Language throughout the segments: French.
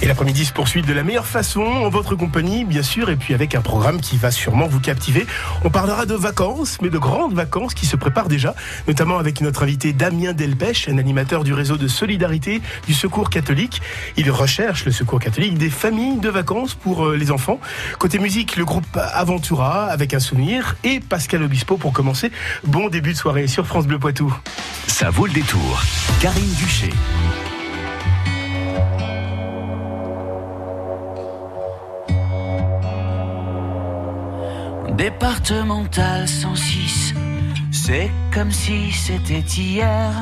Et l'après-midi se poursuit de la meilleure façon, en votre compagnie, bien sûr, et puis avec un programme qui va sûrement vous captiver. On parlera de vacances, mais de grandes vacances qui se préparent déjà, notamment avec notre invité Damien Delpech, un animateur du réseau de solidarité du Secours catholique. Il recherche, le Secours catholique, des familles de vacances pour euh, les enfants. Côté musique, le groupe Aventura, avec un souvenir, et Pascal Obispo pour commencer. Bon début de soirée sur France Bleu Poitou. Ça vaut le détour. Karine Duché. Départemental 106, c'est comme si c'était hier.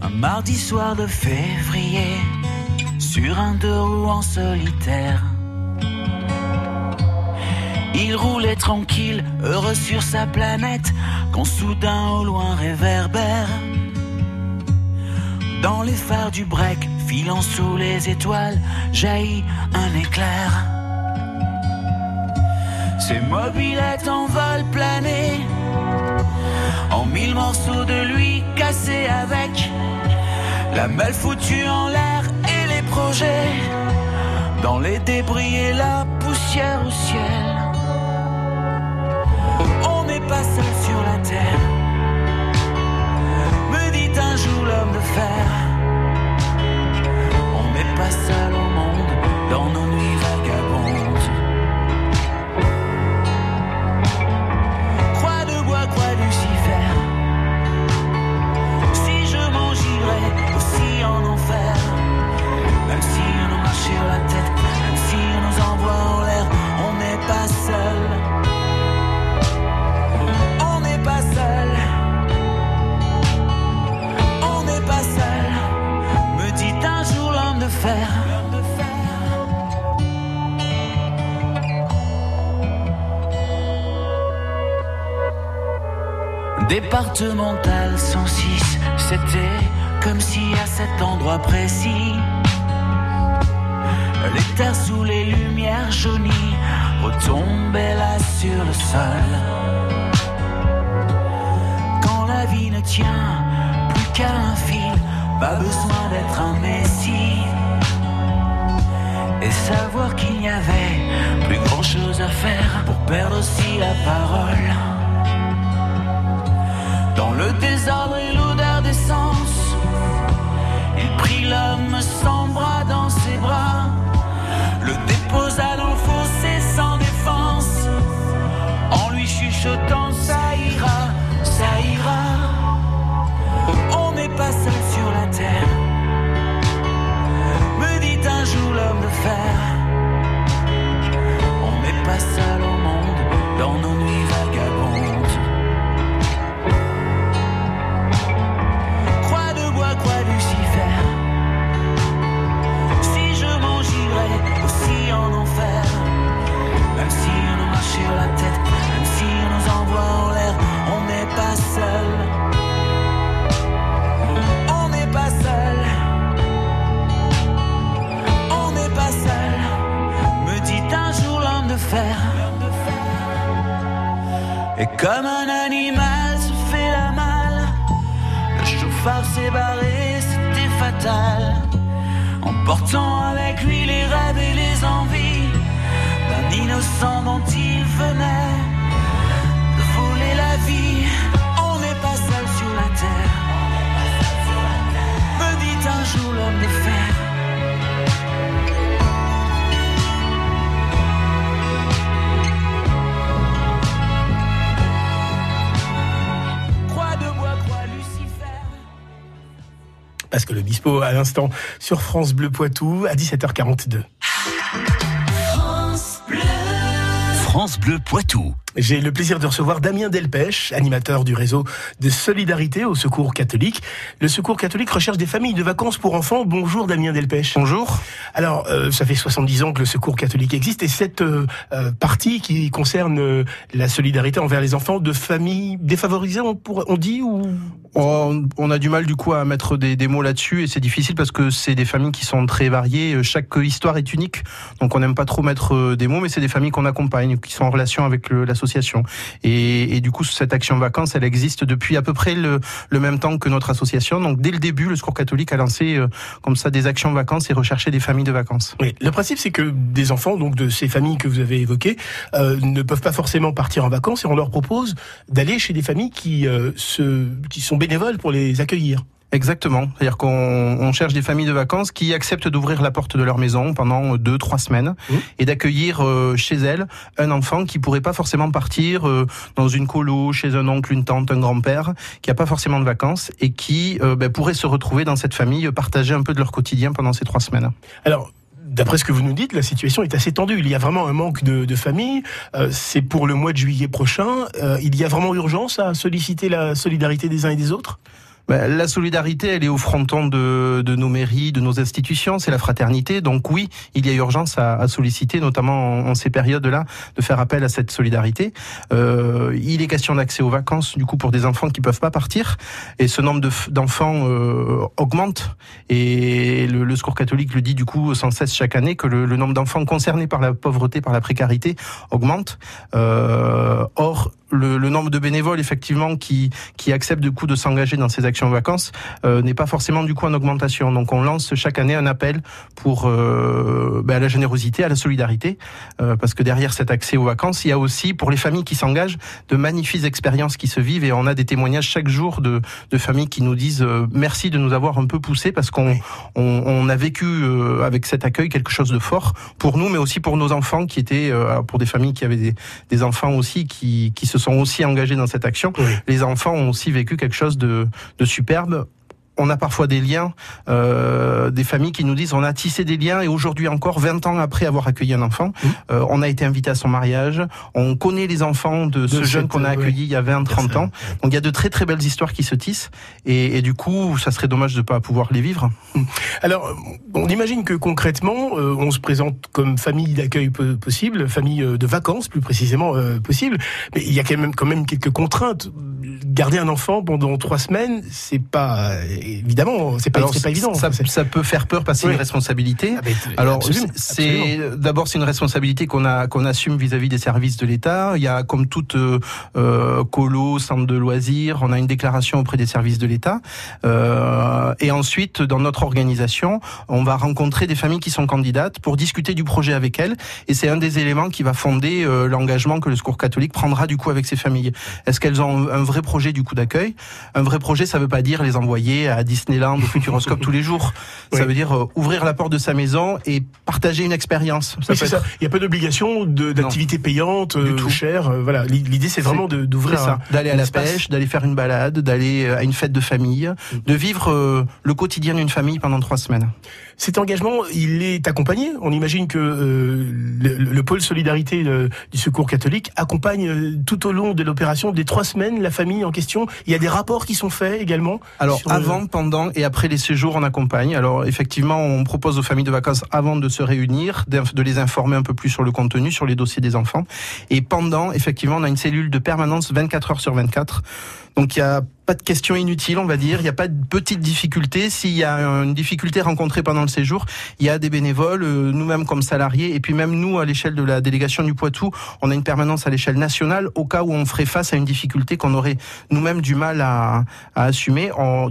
Un mardi soir de février, sur un deux roues en solitaire. Il roulait tranquille, heureux sur sa planète, quand soudain au loin réverbère. Dans les phares du break, filant sous les étoiles, jaillit un éclair. Ses mobilettes en vol plané, en mille morceaux de lui cassés avec la malle foutue en l'air et les projets dans les débris et la poussière au ciel. On n'est pas seul sur la terre, me dit un jour l'homme de fer. On n'est pas seul au monde dans nos nuits Départemental 106, c'était comme si à cet endroit précis, terres sous les lumières jaunies retombaient là sur le sol. Quand la vie ne tient plus qu'à un fil, pas besoin d'être un messie. Et savoir qu'il n'y avait plus grand chose à faire pour perdre aussi la parole. Dans le désordre et l'odeur d'essence, il prit l'homme sans bras dans ses bras, le déposa dans le fossé sans défense, en lui chuchotant ça ira, ça ira. On n'est pas seul sur la terre, me dit un jour l'homme de fer. C'était fatal. Emportant avec lui les rêves et les envies d'un innocent dont il venait de voler la vie. On n'est pas seul sur la terre. Me dit un jour l'homme de fer. Pascal Obispo à l'instant sur France Bleu Poitou à 17h42. France Bleu Poitou. J'ai le plaisir de recevoir Damien Delpech, animateur du réseau de solidarité au Secours catholique. Le Secours catholique recherche des familles de vacances pour enfants. Bonjour Damien Delpech. Bonjour. Alors, euh, ça fait 70 ans que le Secours catholique existe et cette euh, euh, partie qui concerne euh, la solidarité envers les enfants de familles défavorisées, on, pour- on dit ou? On a du mal du coup à mettre des, des mots là-dessus et c'est difficile parce que c'est des familles qui sont très variées. Chaque histoire est unique, donc on n'aime pas trop mettre euh, des mots, mais c'est des familles qu'on accompagne, qui sont en relation avec le- l'association Et, du coup, cette action vacances, elle existe depuis à peu près le, le, même temps que notre association. Donc, dès le début, le Secours catholique a lancé euh, comme ça des actions vacances et recherché des familles de vacances. Oui, le principe, c'est que des enfants, donc de ces familles que vous avez évoquées, euh, ne peuvent pas forcément partir en vacances et on leur propose d'aller chez des familles qui, euh, se, qui sont bénévoles pour les accueillir. Exactement. C'est-à-dire qu'on cherche des familles de vacances qui acceptent d'ouvrir la porte de leur maison pendant deux, trois semaines mmh. et d'accueillir euh, chez elles un enfant qui pourrait pas forcément partir euh, dans une colo, chez un oncle, une tante, un grand-père, qui a pas forcément de vacances et qui euh, ben, pourrait se retrouver dans cette famille, partager un peu de leur quotidien pendant ces trois semaines. Alors, D'après ce que vous nous dites, la situation est assez tendue. Il y a vraiment un manque de, de familles. c'est pour le mois de juillet prochain. il y a vraiment urgence à solliciter la solidarité des uns et des autres? La solidarité, elle est au fronton de, de nos mairies, de nos institutions, c'est la fraternité. Donc oui, il y a urgence à, à solliciter, notamment en, ces périodes-là, de faire appel à cette solidarité. Euh, il est question d'accès aux vacances, du coup, pour des enfants qui peuvent pas partir. Et ce nombre d'enfants euh, augmente. Et le, le, Secours catholique le dit, du coup, sans cesse chaque année, que le, le nombre d'enfants concernés par la pauvreté, par la précarité, augmente. Euh, or, le, le, nombre de bénévoles effectivement qui qui acceptent du coup de s'engager dans ces actions vacances euh, n'est pas forcément du coup en augmentation. Donc on lance chaque année un appel pour euh, ben, à la générosité, à la solidarité, euh, parce que derrière cet accès aux vacances, il y a aussi pour les familles qui s'engagent de magnifiques expériences qui se vivent et on a des témoignages chaque jour de, de familles qui nous disent euh, merci de nous avoir un peu poussé parce qu'on on, on, a vécu euh, avec cet accueil quelque chose de fort pour nous, mais aussi pour nos enfants qui étaient euh, pour des familles qui avaient des, des enfants aussi qui qui se sont aussi engagés dans cette action. Oui. Les enfants ont aussi vécu quelque chose de, de superbe on a parfois des liens, euh, des familles qui nous disent on a tissé des liens et aujourd'hui encore, 20 ans après avoir accueilli un enfant, mmh. euh, on a été invité à son mariage, on connaît les enfants de, de ce jeune qu'on a accueilli oui. il y a 20, 30 ans. Donc il y a de très très belles histoires qui se tissent et, et du coup, ça serait dommage de ne pas pouvoir les vivre. Alors, on imagine que concrètement, euh, on se présente comme famille d'accueil possible, famille euh, de vacances plus précisément euh, possible, mais il y a quand même, quand même quelques contraintes. Garder un enfant pendant trois semaines, c'est pas évidemment, c'est pas, Alors, pas évident. Ça, ça, peut faire peur parce que c'est oui. une responsabilité. Ah ben, Alors, c'est d'abord c'est une responsabilité qu'on a qu'on assume vis-à-vis -vis des services de l'État. Il y a comme toute euh, colo, centre de loisirs, on a une déclaration auprès des services de l'État. Euh, et ensuite, dans notre organisation, on va rencontrer des familles qui sont candidates pour discuter du projet avec elles. Et c'est un des éléments qui va fonder euh, l'engagement que le Secours catholique prendra du coup avec ces familles. Est-ce qu'elles ont un vrai projet du coup d'accueil? Un vrai projet, ça veut pas dire les envoyer à Disneyland ou Futuroscope tous les jours. Oui. Ça veut dire euh, ouvrir la porte de sa maison et partager une expérience. Oui, c'est ça. Il n'y a pas d'obligation d'activité payante, euh, tout chère. Euh, voilà. L'idée, c'est vraiment d'ouvrir ça. D'aller à la pêche, d'aller faire une balade, d'aller à une fête de famille, mmh. de vivre euh, le quotidien d'une famille pendant trois semaines. Cet engagement, il est accompagné. On imagine que euh, le, le, pôle solidarité de, du Secours catholique accompagne euh, tout au long de l'opération des trois semaines la famille en question. Il y a des rapports qui sont faits également. Alors avant, le... pendant et après les séjours, on accompagne. Alors effectivement, on propose aux familles de vacances avant de se réunir, de les informer un peu plus sur le contenu, sur les dossiers des enfants. Et pendant, effectivement, on a une cellule de permanence 24 heures sur 24. Donc il y a pas de questions inutiles, on va dire. Il n'y a pas de petites difficultés. S'il y a une difficulté rencontrée pendant le séjour, il y a des bénévoles, euh, nous-mêmes comme salariés, et puis même nous, à l'échelle de la délégation du Poitou, on a une permanence à l'échelle nationale au cas où on ferait face à une difficulté qu'on aurait nous-mêmes du mal à, assumer.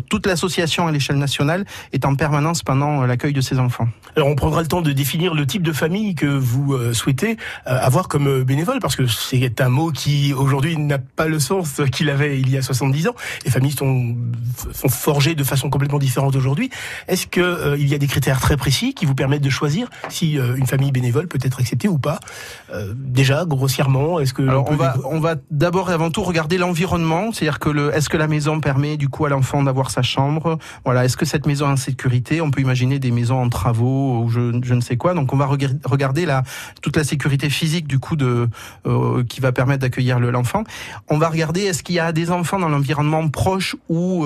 Toute l'association à l'échelle nationale est en permanence pendant l'accueil de ces enfants. Alors on prendra le temps de définir le type de famille que vous euh, souhaitez euh, avoir comme euh, bénévole, parce que c'est un mot qui aujourd'hui n'a pas le sens qu'il avait il y a 70 ans les familles sont, sont forgées de façon complètement différente aujourd'hui. Est-ce qu'il euh, y a des critères très précis qui vous permettent de choisir si euh, une famille bénévole peut être acceptée ou pas euh, Déjà, grossièrement, est-ce que Alors on, on va on va d'abord et avant tout regarder l'environnement, c'est-à-dire que le est-ce que la maison permet du coup à l'enfant d'avoir sa chambre? Voilà, est-ce que cette maison est en sécurité? On peut imaginer des maisons en travaux ou je, je ne sais quoi. Donc on va regarder la toute la sécurité physique du coup de euh, qui va permettre d'accueillir l'enfant. On va regarder est-ce qu'il y a des enfants dans l'environnement proche ou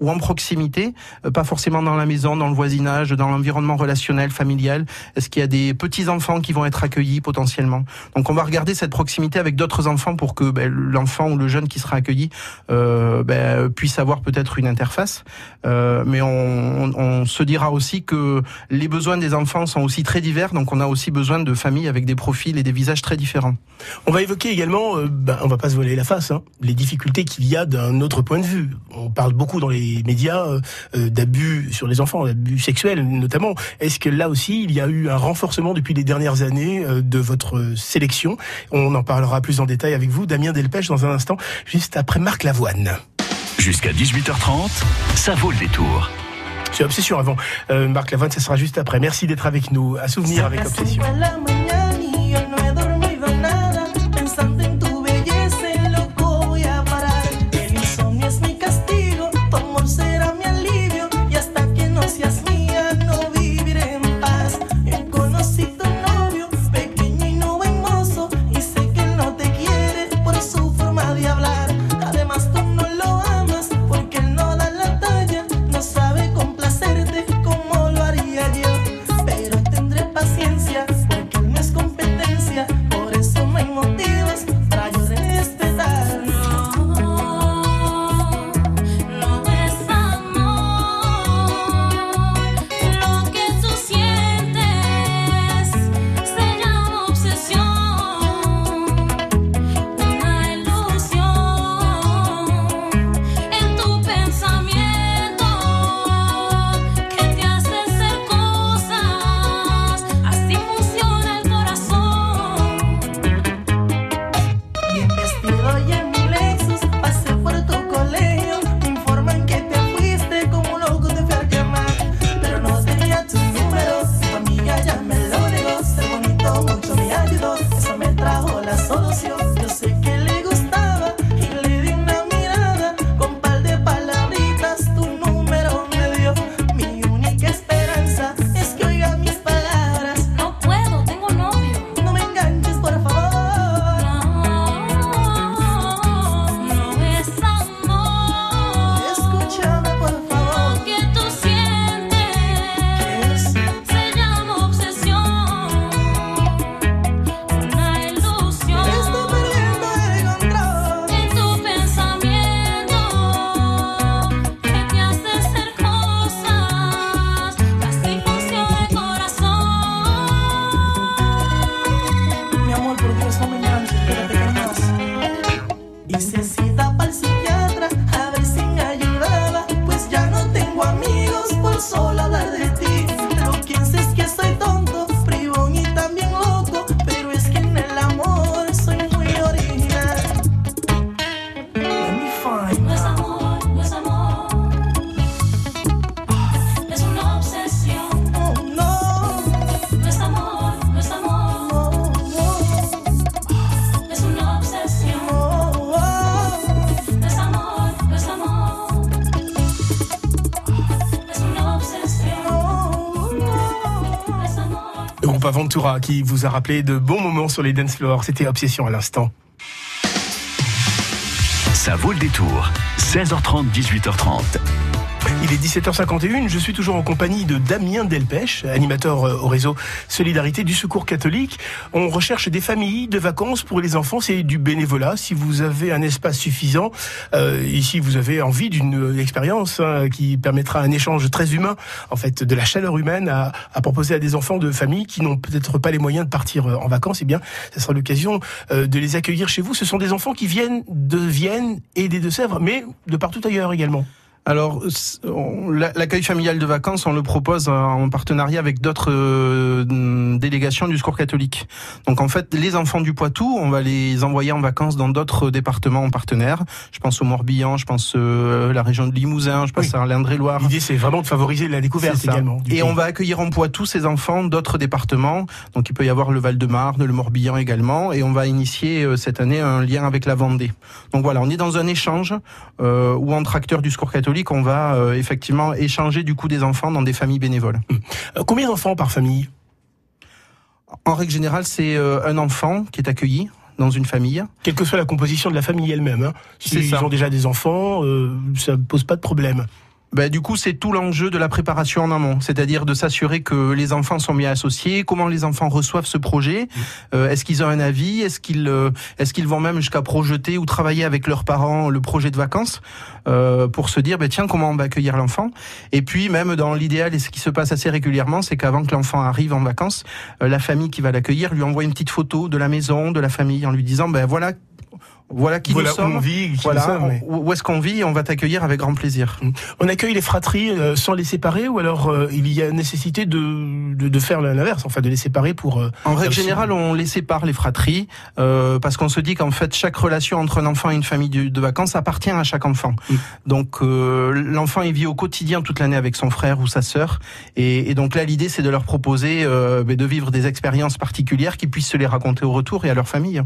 ou en proximité, pas forcément dans la maison, dans le voisinage, dans l'environnement relationnel, familial. Est-ce qu'il y a des petits enfants qui vont être accueillis potentiellement? Donc on va regarder cette proximité avec d'autres enfants pour que ben, l'enfant ou le jeune qui sera accueilli ben, puisse avoir peut-être une interface. mais on, se dira aussi que les besoins des enfants sont aussi très divers, donc on a aussi besoin de familles avec des profils et des visages très différents. On va évoquer également, euh, ben, on va pas se voiler la face, hein, les difficultés qu'il y a d'un autre point de vue. On parle beaucoup dans les médias euh, euh, d'abus sur les enfants, d'abus sexuels notamment. Est-ce que là aussi, il y a eu un renforcement depuis les dernières années de votre sélection? On en parlera plus en détail avec vous, Damien Delpech, dans un instant, juste après Marc Lavoine. Jusqu'à 18h30, ça vaut le détour. C'est Obsession avant. Euh, Marc Lavoine, ça sera juste après. Merci d'être avec nous. À souvenir avec Obsession. Qui vous a rappelé de bons moments sur les dance floors. C'était Obsession à l'instant. Ça vaut le détour. 16h30, 18h30. Il est 17h51, je suis toujours en compagnie de Damien Delpech, animateur euh, au réseau Solidarité du Secours catholique. On recherche des familles de vacances pour les enfants, c'est du bénévolat. Si vous avez un espace suffisant, euh, ici vous avez envie d'une expérience hein, qui permettra un échange très humain, en fait, de la chaleur humaine à, à proposer à des enfants de familles qui n'ont peut-être pas les moyens de partir euh, en vacances, eh bien, ce sera l'occasion de les accueillir chez vous. Ce sont des enfants qui viennent de Vienne et des Deux-Sèvres, mais de partout ailleurs également. Alors, l'accueil familial de vacances, on le propose en partenariat avec d'autres délégations du Secours catholique. Donc, en fait, les enfants du Poitou, on va les envoyer en vacances dans d'autres départements partenaires. Je pense au Morbihan, je pense euh, la région de Limousin, je pense à l'Indre-et-Loire. L'idée, c'est vraiment de favoriser la découverte également. Et on va accueillir en Poitou ces enfants d'autres départements. Donc, il peut y avoir le Val-de-Marne, le Morbihan également. Et on va initier euh, cette année un lien avec la Vendée. Donc voilà, on est dans un échange euh, où entre acteurs du Secours catholique qu'on va euh, effectivement échanger du coup des enfants dans des familles bénévoles. Euh, combien d'enfants par famille? En règle générale, c'est euh, un enfant qui est accueilli dans une famille. Quelle que soit la composition de la famille elle-même. Hein. S'ils ça. ont déjà des enfants, euh, ça ne pose pas de problème. Ben, du coup, c'est tout l'enjeu de la préparation en amont, c'est-à-dire de s'assurer que les enfants sont bien associés, comment les enfants reçoivent ce projet, euh, est-ce qu'ils ont un avis, est-ce qu'ils euh, est-ce qu'ils vont même jusqu'à projeter ou travailler avec leurs parents le projet de vacances euh, pour se dire ben tiens comment on va accueillir l'enfant. Et puis même dans l'idéal et ce qui se passe assez régulièrement c'est qu'avant que l'enfant arrive en vacances euh, la famille qui va l'accueillir lui envoie une petite photo de la maison de la famille en lui disant ben voilà voilà qui voilà nous sommes où on vit, qui voilà sommes, où est-ce qu'on vit et on va t'accueillir avec grand plaisir On accueille les fratries euh, sans les séparer ou alors euh, il y a nécessité de, de, de faire l'inverse, enfin de les séparer pour... euh, En règle générale, on les sépare les fratries euh, parce qu'on se dit qu'en fait chaque relation entre un enfant et une famille de, de vacances appartient à chaque enfant. Mm. Donc euh, l'enfant il vit au quotidien toute l'année avec son frère ou sa sœur et, et donc là l'idée c'est de leur proposer euh, de vivre des expériences particulières qui puissent se les raconter au retour et à leur famille.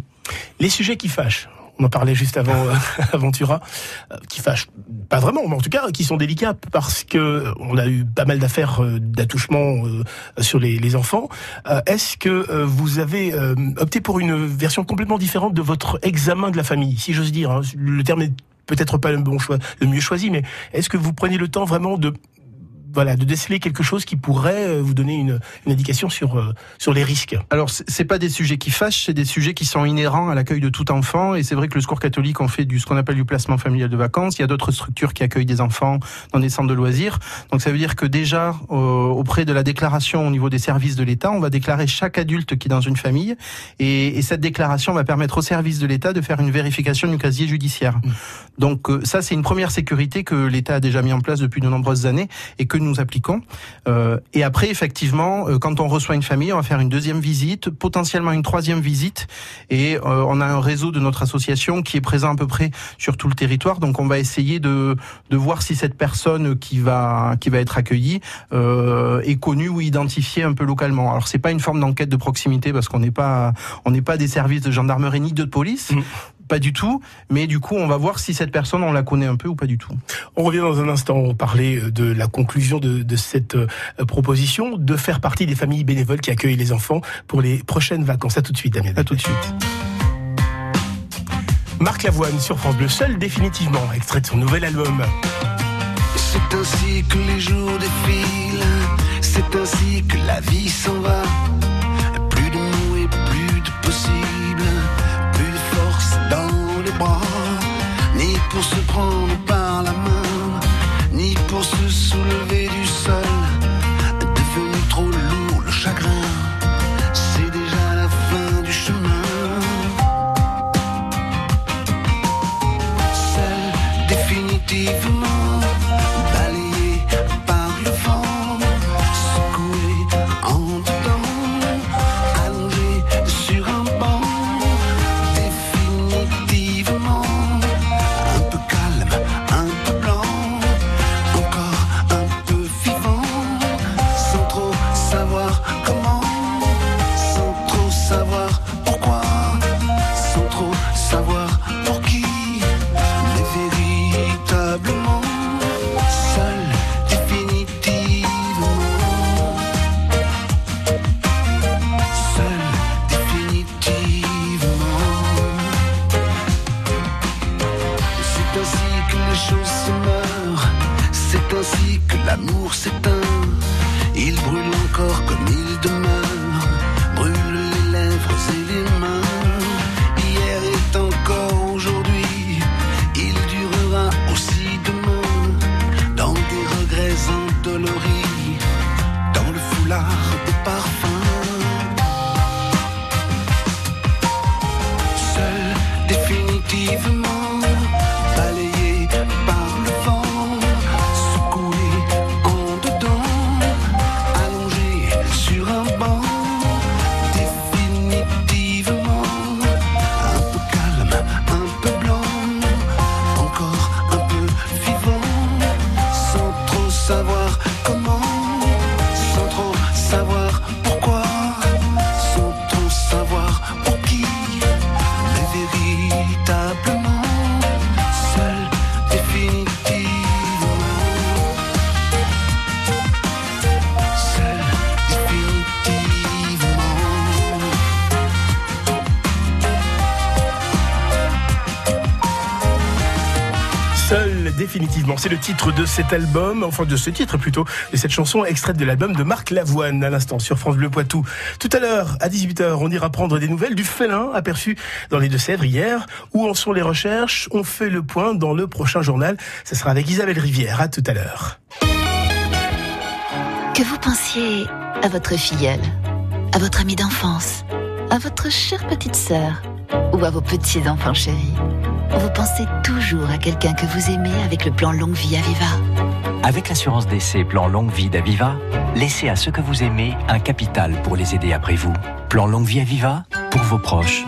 Les sujets qui fâchent. On en parlait juste avant euh, Aventura, euh, qui fâchent pas vraiment, mais en tout cas qui sont délicats parce que on a eu pas mal d'affaires euh, d'attouchement euh, sur les, les enfants. Euh, Est-ce que euh, vous avez euh, opté pour une version complètement différente de votre examen de la famille, si j'ose dire hein, Le terme n'est peut-être pas le bon choix, le mieux choisi, mais est-ce que vous prenez le temps vraiment de voilà, de déceler quelque chose qui pourrait euh, vous donner une, une indication sur, euh, sur les risques Alors c'est pas des sujets qui fâchent, c'est des sujets qui sont inhérents à l'accueil de tout enfant. Et c'est vrai que le Secours catholique on fait du ce qu'on appelle du placement familial de vacances. Il y a d'autres structures qui accueillent des enfants dans des centres de loisirs. Donc ça veut dire que déjà euh, auprès de la déclaration au niveau des services de l'État, on va déclarer chaque adulte qui est dans une famille. Et, et cette déclaration va permettre aux services de l'État de faire une vérification du casier judiciaire. Donc euh, ça c'est une première sécurité que l'État a déjà mis en place depuis de nombreuses années et que nous appliquons. Euh, et après, effectivement, euh, quand on reçoit une famille, on va faire une deuxième visite, potentiellement une troisième visite, et euh, on a un réseau de notre association qui est présent à peu près sur tout le territoire. Donc, on va essayer de, de voir si cette personne qui va qui va être accueillie est connue ou identifiée un peu localement. Alors, c'est pas une forme d'enquête de proximité parce qu'on n'est pas pas des services de gendarmerie ni de police. Mm. Pas du tout, mais du coup, on va voir si cette personne, on la connaît un peu ou pas du tout. On revient dans un instant parler de la conclusion de, de cette euh, proposition de faire partie des familles bénévoles qui accueillent les enfants pour les prochaines vacances. À tout de suite, Damien. À tout de suite. Marc Lavoine sur France Bleu, seul définitivement, extrait de son nouvel album. C'est ainsi que les jours défilent, c'est ainsi que la vie s'en va. Ni pour se prendre par la main, ni pour se soulever du ainsi que l'amour s'éteint. Il brûle encore comme il demeure, brûle les lèvres et les mains. C'est le titre de cet album, enfin de ce titre plutôt, de cette chanson extraite de l'album de Marc Lavoine à l'instant sur France Bleu Poitou. Tout à l'heure, à 18h, on ira prendre des nouvelles du félin aperçu dans les Deux-Sèvres hier. Où en sont les recherches? On fait le point dans le prochain journal. Ce sera avec Isabelle Rivière. À tout à l'heure. Que vous pensiez à votre filleule, à votre amie d'enfance, à votre chère petite sœur? Ou à vos petits-enfants chéris, vous pensez toujours à quelqu'un que vous aimez avec le plan Longue Vie Aviva. Avec l'assurance d'essai Plan Longue Vie d'Aviva, laissez à ceux que vous aimez un capital pour les aider après vous. Plan Longue Vie Aviva, pour vos proches,